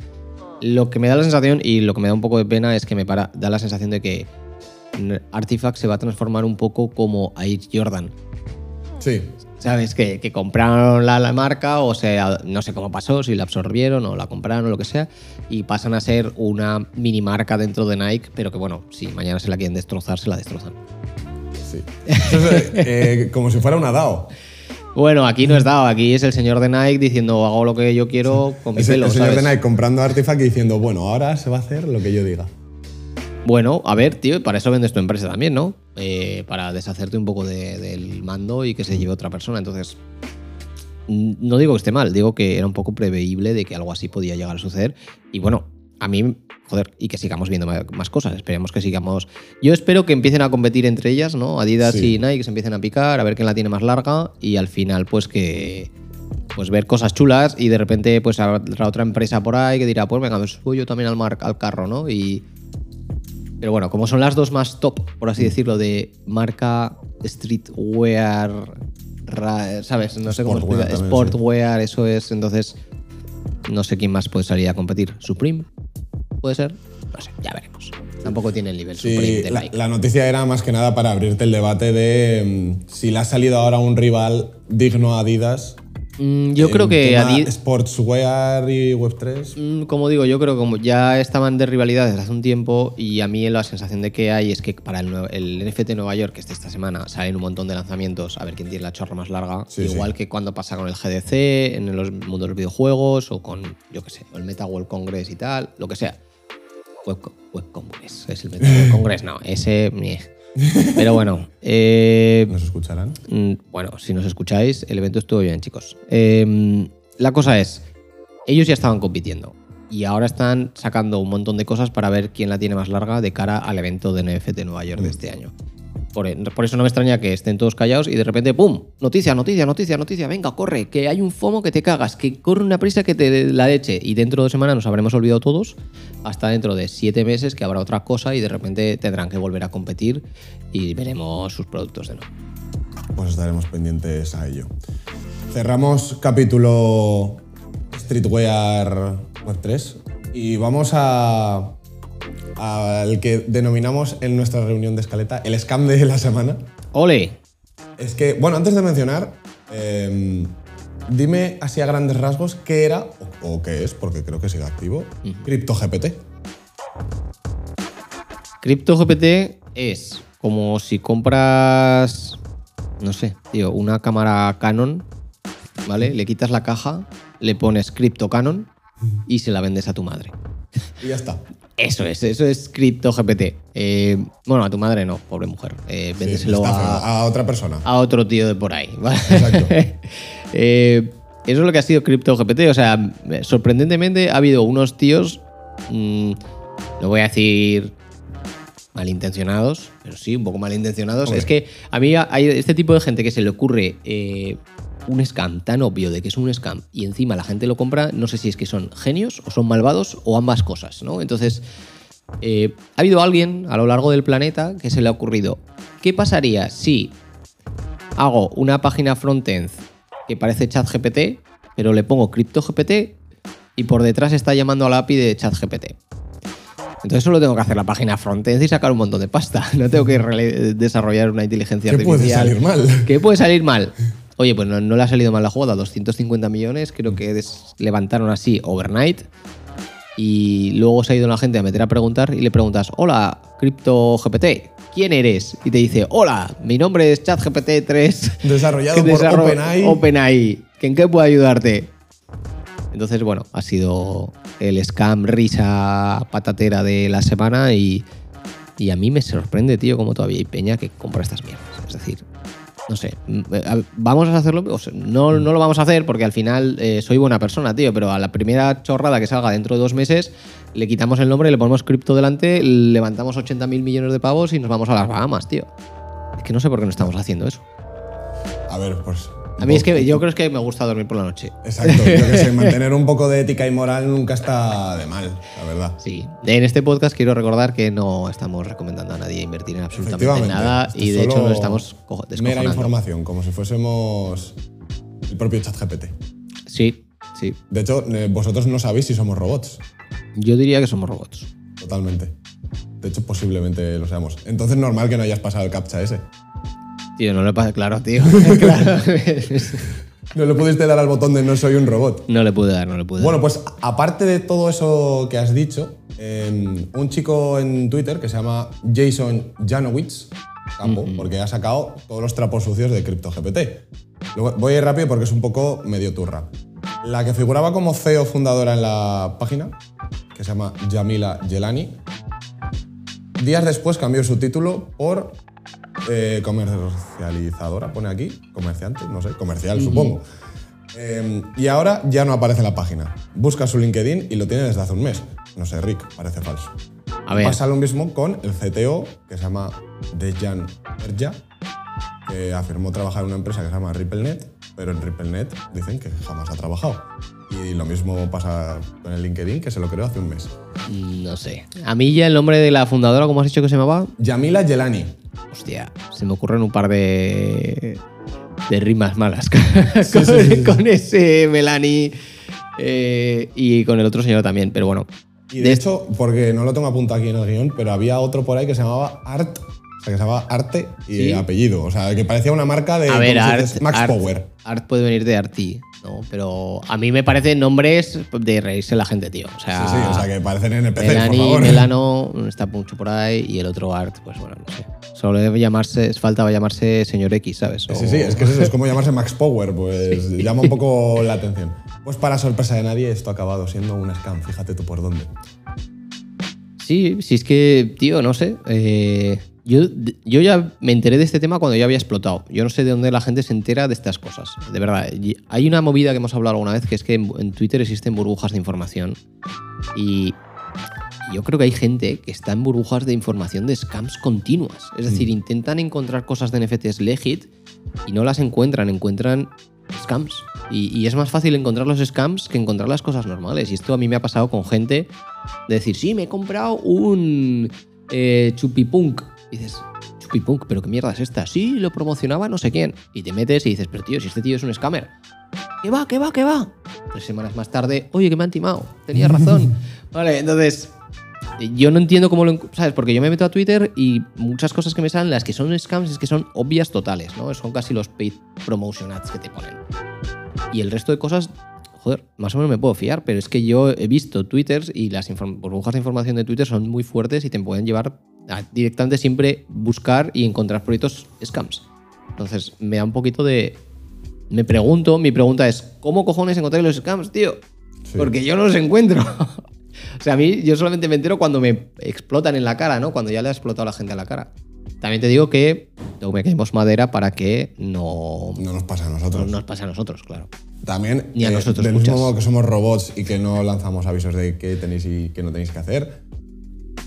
Speaker 2: Lo que me da la sensación y lo que me da un poco de pena es que me para, da la sensación de que mm, Artifact se va a transformar un poco como Air Jordan.
Speaker 1: Sí.
Speaker 2: ¿Sabes? Que, que compraron la, la marca, o sea, no sé cómo pasó, si la absorbieron o la compraron o lo que sea, y pasan a ser una mini marca dentro de Nike, pero que bueno, si mañana se la quieren destrozar, se la destrozan.
Speaker 1: sí. Esto es, eh, como si fuera una DAO.
Speaker 2: Bueno, aquí no es dado, aquí es el señor de Nike diciendo hago lo que yo quiero con mi
Speaker 1: Es el,
Speaker 2: pelo,
Speaker 1: el señor
Speaker 2: ¿sabes?
Speaker 1: de Nike comprando Artifact y diciendo, bueno, ahora se va a hacer lo que yo diga.
Speaker 2: Bueno, a ver, tío, para eso vendes tu empresa también, ¿no? Eh, para deshacerte un poco de- del mando y que se lleve otra persona. Entonces, mm, no digo que esté mal, digo que era un poco preveíble de que algo así podía llegar a suceder. Y bueno, a mí, joder, y que sigamos viendo más cosas. Esperemos que sigamos. Yo espero que empiecen a competir entre ellas, ¿no? Adidas
Speaker 1: Sí.
Speaker 2: y Nike se empiecen a picar, a ver quién la tiene más larga y al final, pues que. Pues ver cosas chulas y de repente, pues habrá otra empresa por ahí que dirá, pues venga, me subo yo también al, mar- al carro, ¿no? Y, pero bueno, como son las dos más top, por así decirlo, de marca streetwear, ra- ¿sabes? No sé cómo explicar. Sportwear, eso es. Entonces, no sé quién más puede salir a competir. ¿Supreme? ¿Puede ser? No sé, ya veremos. Tampoco tiene el nivel Supreme de
Speaker 1: la,
Speaker 2: Nike.
Speaker 1: la noticia era más que nada para abrirte el debate de mm, si le ha salido ahora un rival digno a Adidas.
Speaker 2: Mm, yo
Speaker 1: en
Speaker 2: creo que Adidas.
Speaker 1: Sportswear y Web3.
Speaker 2: Mm, Como digo, yo creo que como ya estaban de rivalidad desde hace un tiempo y a mí la sensación de que hay es que para el, NFT Nueva York, que es de esta semana, salen un montón de lanzamientos, a ver quién tiene la chorra más larga,
Speaker 1: Sí,
Speaker 2: igual
Speaker 1: sí.
Speaker 2: que cuando pasa con el GDC, en los mundos de los videojuegos o con, yo qué sé, el Meta World Congress y tal, lo que sea. Web, Web Congress, es el Meta World Congress, no, ese... meh. Pero bueno, eh,
Speaker 1: ¿Nos escucharán?
Speaker 2: Mm, Bueno, si nos escucháis, el evento estuvo bien, chicos. Eh, la cosa es, ellos ya estaban compitiendo y ahora están sacando un montón de cosas para ver quién la tiene más larga de cara al evento de NFT Nueva York de este año. Por, eso no me extraña que estén todos callados y de repente, ¡pum! Noticia, noticia, noticia, noticia, venga, corre, que hay un FOMO que te cagas, que corre una prisa que te la leche. Y dentro de dos semanas nos habremos olvidado todos, hasta dentro de siete meses que habrá otra cosa y de repente tendrán que volver a competir y veremos sus productos de nuevo.
Speaker 1: Pues estaremos pendientes a ello. Cerramos capítulo Streetwear Web 3 y vamos a al que denominamos en nuestra reunión de escaleta el scam de la semana.
Speaker 2: ¡Ole!
Speaker 1: Es que, bueno, antes de mencionar, em, dime así a grandes rasgos qué era o, o qué es, porque creo que sigue activo, CryptoGPT.
Speaker 2: CryptoGPT es como si compras, no sé, tío, una cámara Canon, ¿vale? Le quitas la caja, le pones Crypto Canon y se la vendes a tu madre.
Speaker 1: Y ya está.
Speaker 2: Eso es, eso es CryptoGPT. Eh, bueno, a tu madre no, pobre mujer. Eh, véndeselo a,
Speaker 1: a otra persona.
Speaker 2: a otro tío de por ahí. ¿vale?
Speaker 1: Exacto.
Speaker 2: Eh, eso es lo que ha sido CryptoGPT. O sea, sorprendentemente ha habido unos tíos, mm, no voy a decir malintencionados, pero sí, un poco malintencionados. Es que a mí hay este tipo de gente que se le ocurre eh, un scam tan obvio de que es un scam y encima la gente lo compra, no sé si es que son genios o son malvados o ambas cosas, ¿no? Entonces, eh, ha habido alguien a lo largo del planeta que se le ha ocurrido, ¿qué pasaría si hago una página frontend que parece ChatGPT, pero le pongo CryptoGPT y por detrás está llamando a la API de ChatGPT? Entonces solo tengo que hacer la página frontend y sacar un montón de pasta. No tengo que desarrollar una inteligencia
Speaker 1: ¿Qué puede
Speaker 2: artificial.
Speaker 1: salir mal?
Speaker 2: ¿Qué puede salir mal? Oye, pues no, no le ha salido mal la jugada. 250 millones creo que levantaron así overnight. Y luego se ha ido la gente a meter a preguntar y le preguntas, hola, CryptoGPT, ¿quién eres? Y te dice, hola, mi nombre es ChatGPT3.
Speaker 1: Desarrollado por OpenAI.
Speaker 2: OpenAI. ¿Que ¿En qué puedo ayudarte? Entonces, bueno, ha sido el scam risa patatera de la semana y, y a mí me sorprende, tío, como todavía hay peña que compra estas mierdas. Es decir, no sé, mm, a- vamos a hacerlo, o sea, no, no lo vamos a hacer porque al final eh, soy buena persona, tío, pero a la primera chorrada que salga dentro de dos meses le quitamos el nombre, le ponemos cripto delante, levantamos 80 mil millones de pavos y nos vamos a las Bahamas, tío. Es que no sé por qué no estamos haciendo eso.
Speaker 1: A ver, pues.
Speaker 2: A mí es que yo creo que me gusta dormir por la noche.
Speaker 1: Exacto, yo que sé, mantener un poco de ética y moral nunca está de mal, la verdad.
Speaker 2: Sí. En este podcast quiero recordar que no estamos recomendando a nadie invertir en absolutamente nada y de hecho nos estamos co-
Speaker 1: Mera
Speaker 2: descojonando.
Speaker 1: información, como si fuésemos el propio ChatGPT.
Speaker 2: Sí, sí.
Speaker 1: De hecho, eh, vosotros no sabéis si somos robots.
Speaker 2: Yo diría que somos robots.
Speaker 1: Totalmente. De hecho, posiblemente lo seamos. Entonces, normal que no hayas pasado el captcha ese.
Speaker 2: Tío, no le pasa claro, tío. claro.
Speaker 1: No le pudiste dar al botón de no soy un robot.
Speaker 2: no le pude dar, no le pude
Speaker 1: Bueno, pues aparte de todo eso que has dicho, eh, un chico en Twitter que se llama Jason Janowitz, campo, porque ha sacado todos los trapos sucios de CryptoGPT. Voy a ir rápido porque es un poco medio turra. La que figuraba como CEO fundadora en la página, que se llama Yamila Jelani, días después cambió su título por eh, comercializadora, pone aquí, comerciante, no sé, comercial supongo. Eh, y ahora ya no aparece en la página. Busca su LinkedIn y lo tiene desde hace un mes. No sé, Rick, parece falso.
Speaker 2: A ver,
Speaker 1: Pasa lo mismo con el CTO, que se llama Dejan Erja, que afirmó trabajar en una empresa que se llama RippleNet, pero en RippleNet dicen que jamás ha trabajado. Y lo mismo pasa con el LinkedIn, que se lo creó hace un mes.
Speaker 2: no sé. A mí ya el nombre de la fundadora, ¿cómo has dicho que se llamaba?
Speaker 1: Yamila Jelani.
Speaker 2: Hostia, se me ocurren un par de, de rimas malas con, con ese Melanie eh, y con el otro señor también, pero bueno.
Speaker 1: Y de hecho, porque no lo tengo apuntado aquí en el guion, pero había otro por ahí que se llamaba Art, que se llamaba Arte y
Speaker 2: ¿Sí?
Speaker 1: apellido. O sea, que parecía una marca de
Speaker 2: A ver,
Speaker 1: ¿cómo se
Speaker 2: Art?
Speaker 1: Max
Speaker 2: Art-
Speaker 1: Power.
Speaker 2: Art puede venir de Arti, ¿no? Pero a mí me parecen nombres de reírse la gente, tío. O sea,
Speaker 1: Sí, sí, o sea, que parecen NPCs, por
Speaker 2: Melanie,
Speaker 1: favor.
Speaker 2: Melano está mucho por ahí y el otro Art, pues bueno, no sé. Solo debe llamarse, faltaba llamarse señor X, ¿sabes?
Speaker 1: Sí,
Speaker 2: O-
Speaker 1: sí, es que es eso, es como llamarse Max Power, pues llama un poco la atención. Pues para sorpresa de nadie, esto ha acabado siendo un scam, fíjate tú por dónde.
Speaker 2: Sí, sí, es que, tío, no sé. eh, yo, yo ya me enteré de este tema cuando ya había explotado. Yo no sé de dónde la gente se entera de estas cosas. De verdad. Hay una movida que hemos hablado alguna vez que es que en, en Twitter existen burbujas de información. Y yo creo que hay gente que está en burbujas de información de scams continuas. Es decir, intentan encontrar cosas de NFTs legit y no las encuentran, encuentran scams. Y, y es más fácil encontrar los scams que encontrar las cosas normales. Y esto a mí me ha pasado con gente de decir, sí, me he comprado un eh, chupipunk. Y dices, chupipunk, pero qué mierda es esta. Sí, lo promocionaba no sé quién. Y te metes y dices, pero tío, si este tío es un scammer. ¿Qué va, qué va, qué va? Tres semanas más tarde, oye, que me han timado. Tenía razón. vale, entonces, yo no entiendo cómo lo... ¿Sabes? Porque yo me meto a Twitter y muchas cosas que me salen, las que son scams, es que son obvias totales, ¿no? Son casi los paid promotion ads que te ponen. Y el resto de cosas, joder, más o menos me puedo fiar, pero es que yo he visto twitters y las burbujas de información de Twitter son muy fuertes y te pueden llevar a directamente siempre buscar y encontrar proyectos scams. Entonces me da un poquito de... Me pregunto, mi pregunta es, ¿cómo cojones encontré los scams, tío?
Speaker 1: Sí.
Speaker 2: Porque yo no los encuentro. o sea, a mí yo solamente me entero cuando me explotan en la cara, ¿no? Cuando ya le ha explotado a la gente en la cara. También te digo que toquemos madera para que no,
Speaker 1: No nos pasa a
Speaker 2: no
Speaker 1: nosotros.
Speaker 2: nos pase a nosotros, claro.
Speaker 1: También, eh,
Speaker 2: Ni a nosotros,
Speaker 1: del mismo modo que somos robots y que no lanzamos avisos de qué tenéis y qué no tenéis que hacer,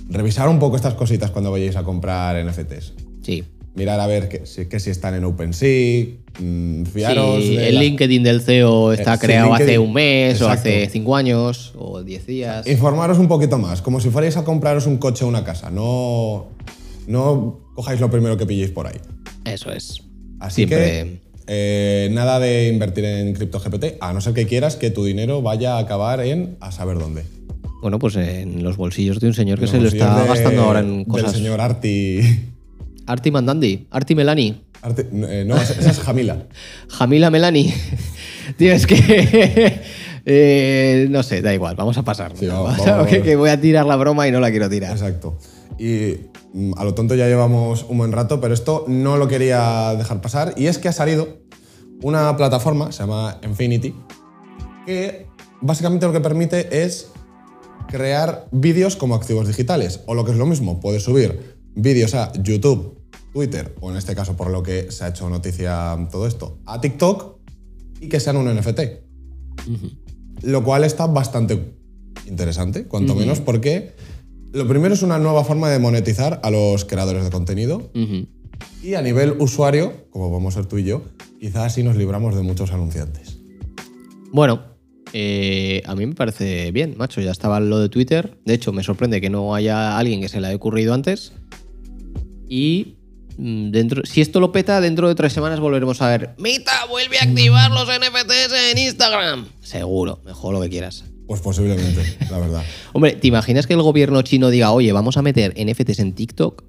Speaker 1: revisar un poco estas cositas cuando vayáis a comprar NFTs.
Speaker 2: Sí.
Speaker 1: Mirar a ver que, si- que si están en OpenSea, mm, fiaros.
Speaker 2: Sí,
Speaker 1: de
Speaker 2: el LinkedIn del CEO está
Speaker 1: Eh, sí,
Speaker 2: creado hace
Speaker 1: LinkedIn.
Speaker 2: un mes o
Speaker 1: Exacto.
Speaker 2: hace cinco años o diez días.
Speaker 1: Informaros un poquito más, como si fuerais a compraros un coche o una casa. No, no cojáis lo primero que pilléis por ahí.
Speaker 2: Eso es.
Speaker 1: Así
Speaker 2: Siempre-
Speaker 1: que eh, nada de invertir en CryptoGPT, a no ser que quieras que tu dinero vaya a acabar en a saber dónde.
Speaker 2: Bueno, pues en los bolsillos de un señor que
Speaker 1: Los
Speaker 2: se lo está
Speaker 1: de-
Speaker 2: gastando ahora en cosas.
Speaker 1: Del señor Arti.
Speaker 2: Arti Mandandi, Arti Melani,
Speaker 1: Arti- eh, no, esa es Jamila.
Speaker 2: Jamila Melani. Tío, es que. eh, no sé, da igual, vamos a pasar.
Speaker 1: Sí, vamos, vamos,
Speaker 2: que,
Speaker 1: vamos.
Speaker 2: que voy a tirar la broma y no la quiero tirar.
Speaker 1: Exacto. Y mm, a lo tonto ya llevamos un buen rato, pero esto no lo quería dejar pasar. Y es que ha salido una plataforma, se llama Infinity, que básicamente lo que permite es crear vídeos como activos digitales. O lo que es lo mismo, puedes subir vídeos a YouTube, Twitter, o en este caso por lo que se ha hecho noticia todo esto, a TikTok y que sean un NFT. Lo cual está bastante interesante, cuanto menos, porque lo primero es una nueva forma de monetizar a los creadores de contenido y a nivel usuario, como vamos a ser tú y yo, quizás así nos libramos de muchos anunciantes.
Speaker 2: Bueno, eh, a mí me parece bien, macho. Ya estaba lo de Twitter. De hecho, me sorprende que no haya alguien que se le haya ocurrido antes. Y mm, dentro, si esto lo peta, dentro de tres semanas volveremos a ver. Mita, vuelve a activar los NFTs en Instagram. Seguro, mejor lo que quieras.
Speaker 1: Pues posiblemente, la verdad.
Speaker 2: Hombre, ¿te imaginas que el gobierno chino diga, oye, vamos a meter NFTs en TikTok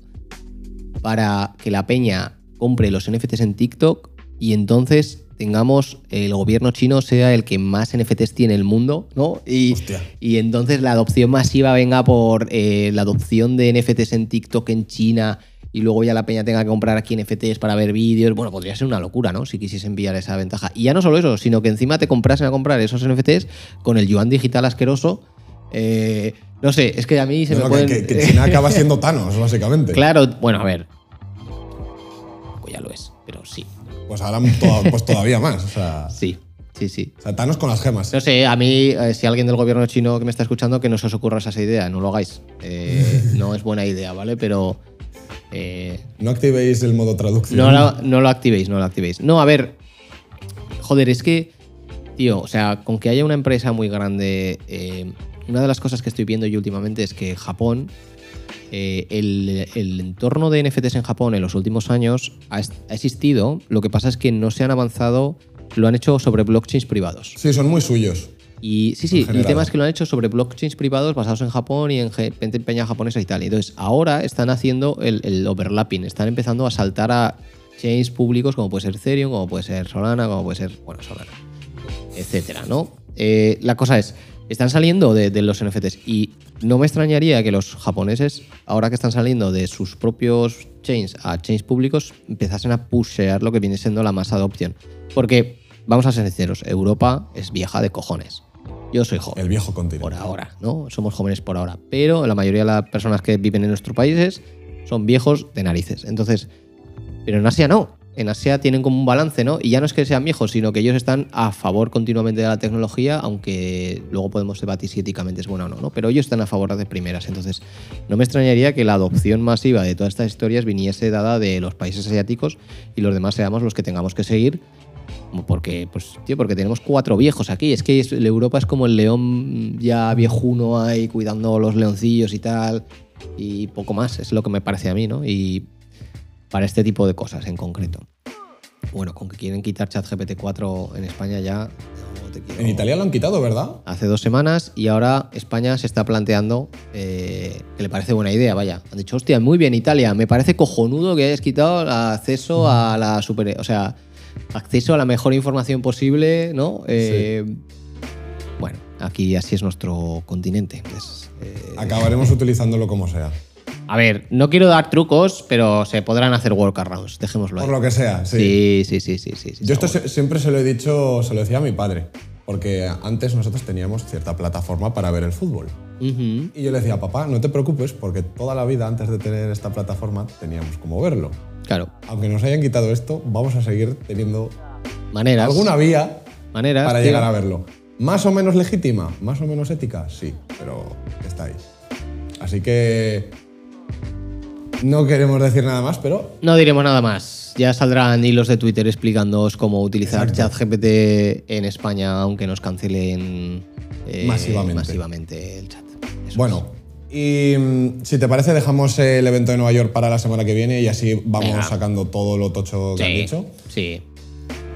Speaker 2: para que la peña compre los NFTs en TikTok y entonces tengamos el gobierno chino sea el que más NFTs tiene en el mundo, ¿no? Y, y entonces la adopción masiva venga por eh, la adopción de NFTs en TikTok en China y luego ya la peña tenga que comprar aquí NFTs para ver vídeos. Bueno, podría ser una locura, ¿no? Si quisiese enviar esa ventaja. Y ya no solo eso, sino que encima te comprasen a comprar esos NFTs con el yuan digital asqueroso. Eh, no sé, es que a mí se
Speaker 1: No,
Speaker 2: me pueden...
Speaker 1: que, que- que China acaba siendo Thanos, básicamente.
Speaker 2: Claro, bueno, a ver. Pues ya lo es, pero sí.
Speaker 1: Pues ahora pues todavía más. O sea,
Speaker 2: Sí, sí, sí.
Speaker 1: o sea, Thanos con las gemas.
Speaker 2: No sé, a mí, eh, si alguien del gobierno chino que me está escuchando, que no se os ocurra esa idea, no lo hagáis. Eh, no es buena idea, ¿vale? Pero eh,
Speaker 1: No activéis el modo traducción.
Speaker 2: no, lo, no lo activéis, no lo activéis. No, a ver, joder, es que, tío, o sea, con que haya una empresa muy grande, eh, una de las cosas que estoy viendo yo últimamente es que Japón, eh, el, el entorno de NFTs en Japón en los últimos años ha, ha existido, lo que pasa es que no se han avanzado, lo han hecho sobre blockchains privados.
Speaker 1: Sí, son muy suyos.
Speaker 2: Y sí, sí, el tema es que lo han hecho sobre blockchains privados basados en Japón y en peña japonesa y tal. Entonces, ahora están haciendo el, el overlapping, están empezando a saltar a chains públicos como puede ser Ethereum, como puede ser Solana, como puede ser, bueno, Solana, etcétera, ¿no? Eh, la cosa es, están saliendo de, de los NFTs y no me extrañaría que los japoneses, ahora que están saliendo de sus propios chains a chains públicos, empezasen a pushear lo que viene siendo la masa de adopción. Porque, vamos a ser sinceros, Europa es vieja de cojones. Yo soy joven.
Speaker 1: El viejo continente.
Speaker 2: Por ahora, ¿no? Somos jóvenes por ahora. Pero la mayoría de las personas que viven en nuestros países son viejos de narices. Entonces, pero en Asia no. En Asia tienen como un balance, ¿no? Y ya no es que sean viejos, sino que ellos están a favor continuamente de la tecnología, aunque luego podemos debatir si éticamente es buena o no, ¿no? Pero ellos están a favor de primeras. Entonces, no me extrañaría que la adopción masiva de todas estas historias viniese dada de los países asiáticos y los demás seamos los que tengamos que seguir Porque, pues, tío, porque tenemos cuatro viejos aquí. Es que Europa es como el león ya viejuno ahí cuidando los leoncillos y tal. Y poco más, es lo que me parece a mí, ¿no? Y para este tipo de cosas en concreto. Bueno, con que quieren quitar ChatGPT 4 en España ya. no
Speaker 1: En Italia lo han quitado, ¿verdad?
Speaker 2: Hace dos semanas y ahora España se está planteando eh, que le parece buena idea, vaya. Han dicho, hostia, muy bien Italia, me parece cojonudo que hayas quitado el acceso a la super... O sea, acceso a la mejor información posible, ¿no? Eh, aquí así es nuestro continente. Es, eh,
Speaker 1: Acabaremos utilizándolo como sea.
Speaker 2: a ver, no quiero dar trucos, pero se podrán hacer workarounds, dejémoslo ahí.
Speaker 1: Por lo que sea, sí.
Speaker 2: Sí, sí, sí, sí, sí.
Speaker 1: Yo esto se- siempre se lo he dicho, se lo decía a mi padre, porque antes nosotros teníamos cierta plataforma para ver el fútbol.
Speaker 2: bueno.
Speaker 1: Y yo le decía, papá, no te preocupes, porque toda la vida antes de tener esta plataforma teníamos como verlo.
Speaker 2: Claro,
Speaker 1: Aunque nos hayan quitado esto, vamos a seguir teniendo
Speaker 2: maneras.
Speaker 1: alguna vía
Speaker 2: maneras
Speaker 1: para
Speaker 2: tío.
Speaker 1: llegar a verlo. Más o menos legítima, más o menos ética, sí, pero está ahí. Así que no queremos decir nada más, pero
Speaker 2: No diremos nada más. Ya saldrán hilos de Twitter explicándoos cómo utilizar. ChatGPT en España, aunque nos cancelen eh,
Speaker 1: Masivamente.
Speaker 2: masivamente el chat. Eso
Speaker 1: bueno. Y mm, si te parece, dejamos el evento de Nueva York para la semana que viene y así vamos
Speaker 2: Venga.
Speaker 1: sacando todo lo tocho que han
Speaker 2: Sí,
Speaker 1: dicho.
Speaker 2: sí.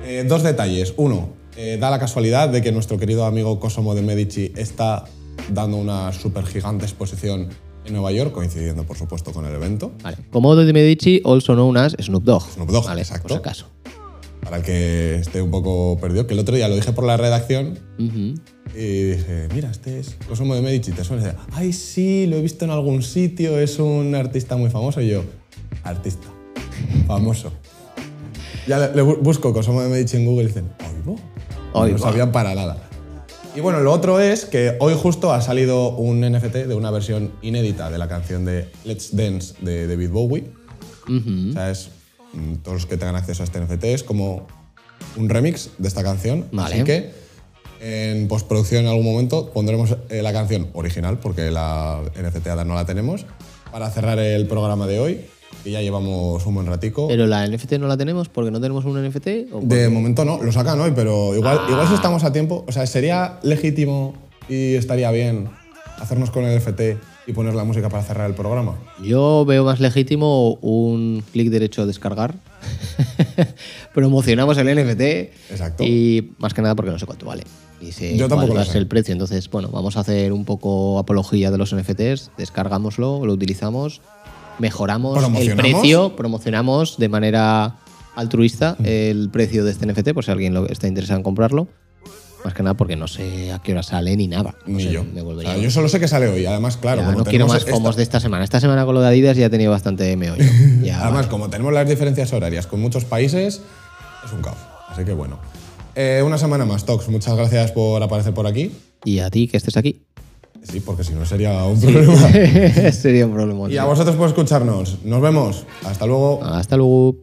Speaker 1: Eh, dos detalles. Uno, eh, da la casualidad de que nuestro querido amigo Cosimo de Medici está dando una super gigante exposición en Nueva York, coincidiendo por supuesto con el evento.
Speaker 2: Vale. Komodo de Medici, also known as Snoop Dogg.
Speaker 1: Snoop Dogg,
Speaker 2: vale,
Speaker 1: exacto.
Speaker 2: Por si acaso.
Speaker 1: Para el que esté un poco perdido, que el otro día lo dije por la redacción
Speaker 2: Ujú.
Speaker 1: y dije, mira, este es Cosimo de Medici, ¿te suena? Dice, Ay, sí, lo he visto en algún sitio, es un artista muy famoso. Y yo, artista, famoso. Ya le, le bu- busco Cosimo de Medici en Google y dicen, oigo.
Speaker 2: Oigo.
Speaker 1: No sabían para nada. Y bueno, lo otro es que hoy justo ha salido un NFT de una versión inédita de la canción de Let's Dance de David Bowie.
Speaker 2: Ujú.
Speaker 1: O sea, es todos los que tengan acceso a este NFT es como un remix de esta canción.
Speaker 2: Vale.
Speaker 1: Así que en postproducción en algún momento pondremos eh, la canción original, porque la NFT no la tenemos, para cerrar el programa de hoy. Y ya llevamos un buen ratico.
Speaker 2: Pero la NFT no la tenemos porque no tenemos un NFT. ¿O por-
Speaker 1: De momento no, lo sacan hoy, pero igual,
Speaker 2: Ah.
Speaker 1: igual si estamos a tiempo, o sea, sería legítimo y estaría bien hacernos con el NFT y poner la música para cerrar el programa.
Speaker 2: Yo veo más legítimo un clic derecho a descargar. Promocionamos el NFT.
Speaker 1: Exacto.
Speaker 2: Y más que nada porque no sé cuánto vale. Y sé
Speaker 1: Yo tampoco lo sé.
Speaker 2: el precio. Entonces, bueno, vamos a hacer un poco apología de los NFTs. Descargámoslo, lo utilizamos, mejoramos el precio, promocionamos de manera altruista el precio de este NFT, por si alguien lo- está interesado en comprarlo. Más que nada porque no sé a qué hora sale ni nada. No
Speaker 1: Ni
Speaker 2: sé,
Speaker 1: yo.
Speaker 2: Me
Speaker 1: O
Speaker 2: volvería
Speaker 1: sea, yo solo sé que sale hoy. Además, claro,
Speaker 2: ya,
Speaker 1: como
Speaker 2: no quiero más
Speaker 1: esta-
Speaker 2: fomos de esta semana. Esta semana con lo de Adidas ya he tenido bastante meollo. Ya,
Speaker 1: Además,
Speaker 2: vale.
Speaker 1: como tenemos las diferencias horarias con muchos países, es un caos. Así que bueno. Eh, una semana más, Tox. Muchas gracias por aparecer por aquí.
Speaker 2: Y a ti que estés aquí.
Speaker 1: Sí, porque si no sería un problema.
Speaker 2: Sería un problema.
Speaker 1: Y a vosotros por escucharnos. Nos vemos. Hasta luego.
Speaker 2: Hasta luego.